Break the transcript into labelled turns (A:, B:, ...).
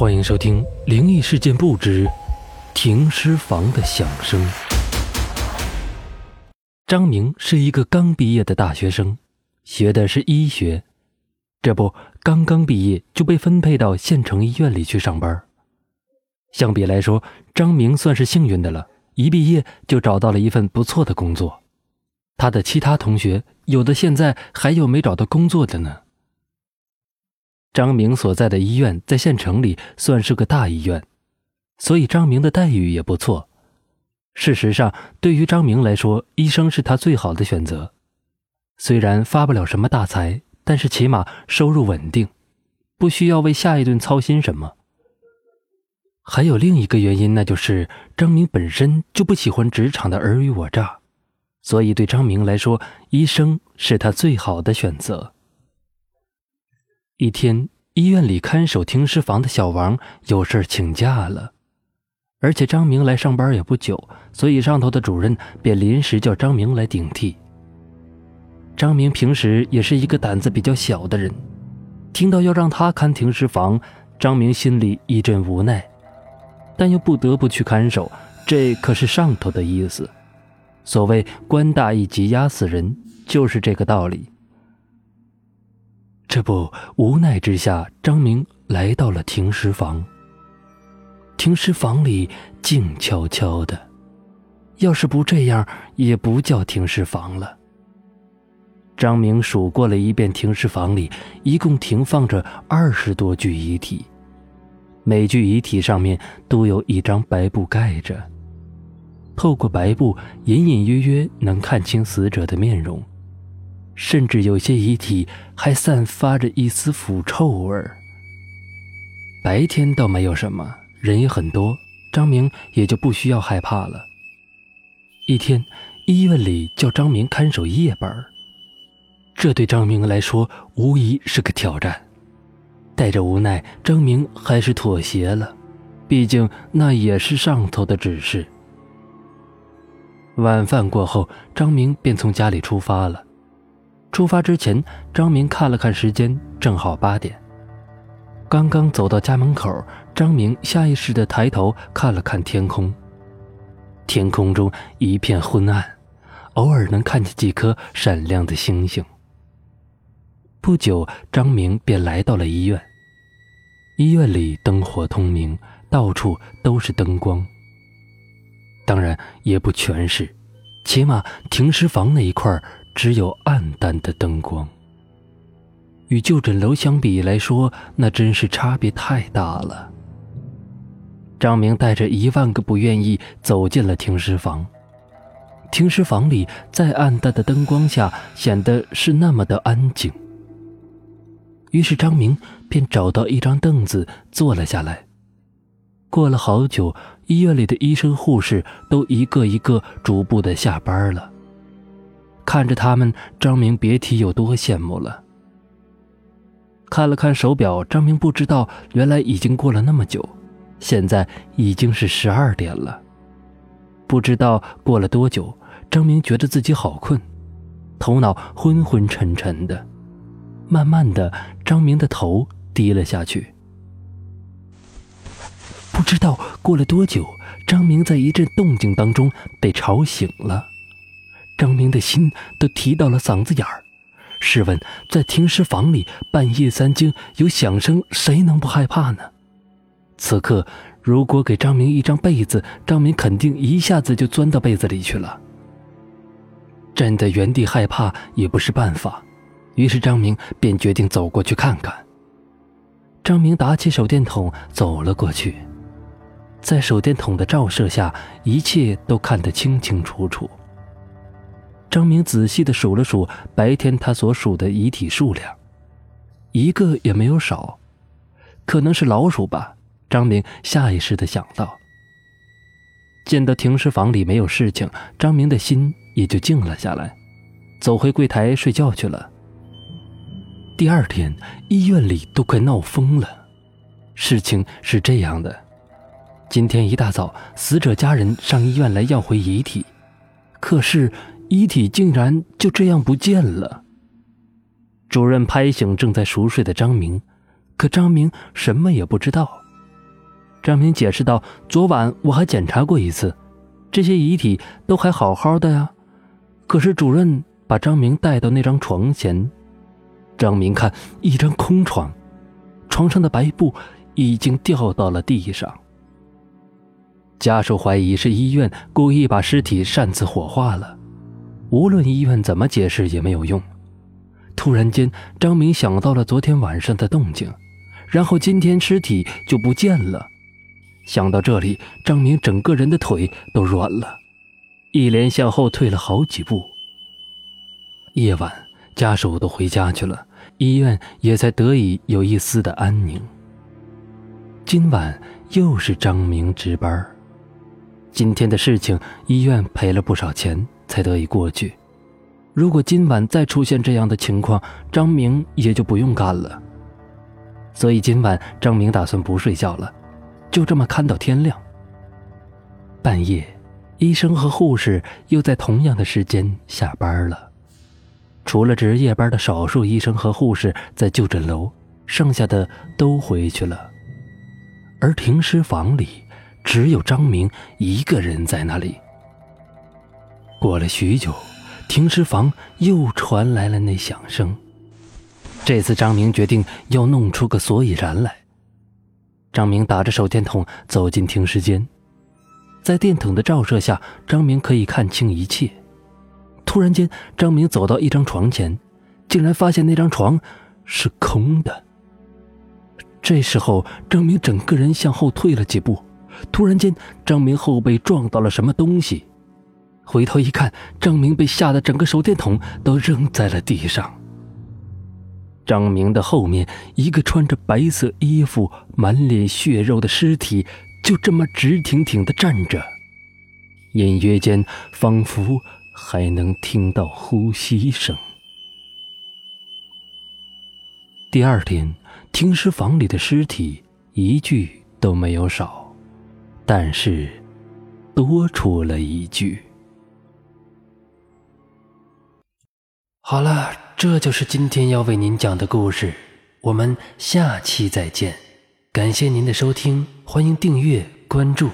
A: 欢迎收听《灵异事件簿之停尸房的响声》。张明是一个刚毕业的大学生，学的是医学，这不，刚刚毕业就被分配到县城医院里去上班。相比来说，张明算是幸运的了，一毕业就找到了一份不错的工作。他的其他同学，有的现在还有没找到工作的呢。张明所在的医院在县城里算是个大医院，所以张明的待遇也不错。事实上，对于张明来说，医生是他最好的选择。虽然发不了什么大财，但是起码收入稳定，不需要为下一顿操心什么。还有另一个原因，那就是张明本身就不喜欢职场的尔虞我诈，所以对张明来说，医生是他最好的选择。一天，医院里看守停尸房的小王有事请假了，而且张明来上班也不久，所以上头的主任便临时叫张明来顶替。张明平时也是一个胆子比较小的人，听到要让他看停尸房，张明心里一阵无奈，但又不得不去看守，这可是上头的意思。所谓官大一级压死人，就是这个道理。这不，无奈之下，张明来到了停尸房。停尸房里静悄悄的，要是不这样，也不叫停尸房了。张明数过了一遍，停尸房里一共停放着二十多具遗体，每具遗体上面都有一张白布盖着，透过白布，隐隐约约能看清死者的面容。甚至有些遗体还散发着一丝腐臭味儿。白天倒没有什么，人也很多，张明也就不需要害怕了。一天，医院里叫张明看守夜班，这对张明来说无疑是个挑战。带着无奈，张明还是妥协了，毕竟那也是上头的指示。晚饭过后，张明便从家里出发了。出发之前，张明看了看时间，正好八点。刚刚走到家门口，张明下意识地抬头看了看天空。天空中一片昏暗，偶尔能看见几颗闪亮的星星。不久，张明便来到了医院。医院里灯火通明，到处都是灯光。当然，也不全是，起码停尸房那一块只有暗淡的灯光，与就诊楼相比来说，那真是差别太大了。张明带着一万个不愿意走进了停尸房。停尸房里在暗淡的灯光下显得是那么的安静。于是张明便找到一张凳子坐了下来。过了好久，医院里的医生护士都一个一个逐步的下班了。看着他们，张明别提有多羡慕了。看了看手表，张明不知道原来已经过了那么久，现在已经是十二点了。不知道过了多久，张明觉得自己好困，头脑昏昏沉沉的。慢慢的，张明的头低了下去。不知道过了多久，张明在一阵动静当中被吵醒了。张明的心都提到了嗓子眼儿。试问，在停尸房里半夜三更有响声，谁能不害怕呢？此刻，如果给张明一张被子，张明肯定一下子就钻到被子里去了。站在原地害怕也不是办法，于是张明便决定走过去看看。张明打起手电筒走了过去，在手电筒的照射下，一切都看得清清楚楚。张明仔细的数了数白天他所数的遗体数量，一个也没有少，可能是老鼠吧。张明下意识的想到。见到停尸房里没有事情，张明的心也就静了下来，走回柜台睡觉去了。第二天，医院里都快闹疯了。事情是这样的：今天一大早，死者家人上医院来要回遗体，可是。遗体竟然就这样不见了。主任拍醒正在熟睡的张明，可张明什么也不知道，张明解释道：“昨晚我还检查过一次，这些遗体都还好好的呀。可是主任把张明带到那张床前，张明看一张空床，床上的白布已经掉到了地上。家属怀疑是医院故意把尸体擅自火化了，无论医院怎么解释也没有用。突然间，张明想到了昨天晚上的动静，然后今天尸体就不见了。”想到这里，张明整个人的腿都软了，一连向后退了好几步。夜晚，家属都回家去了，医院也才得以有一丝的安宁。今晚又是张明值班，今天的事情医院赔了不少钱才得以过去。如果今晚再出现这样的情况，张明也就不用干了。所以今晚张明打算不睡觉了。就这么看到天亮。半夜，医生和护士又在同样的时间下班了。除了值夜班的少数医生和护士在就诊楼，剩下的都回去了。而停尸房里只有张明一个人在那里。过了许久，停尸房又传来了那响声。这次张明决定要弄出个所以然来。张明打着手电筒走进停尸间，在电筒的照射下，张明可以看清一切。突然间，张明走到一张床前，竟然发现那张床是空的。这时候，张明整个人向后退了几步，突然间，张明后背撞到了什么东西，回头一看，张明被吓得整个手电筒都扔在了地上。张明的后面，一个穿着白色衣服、满脸血肉的尸体，就这么直挺挺的站着，隐约间仿佛还能听到呼吸声。第二天，停尸房里的尸体一具都没有少，但是多出了一具。好了。这就是今天要为您讲的故事，我们下期再见，感谢您的收听，欢迎订阅关注。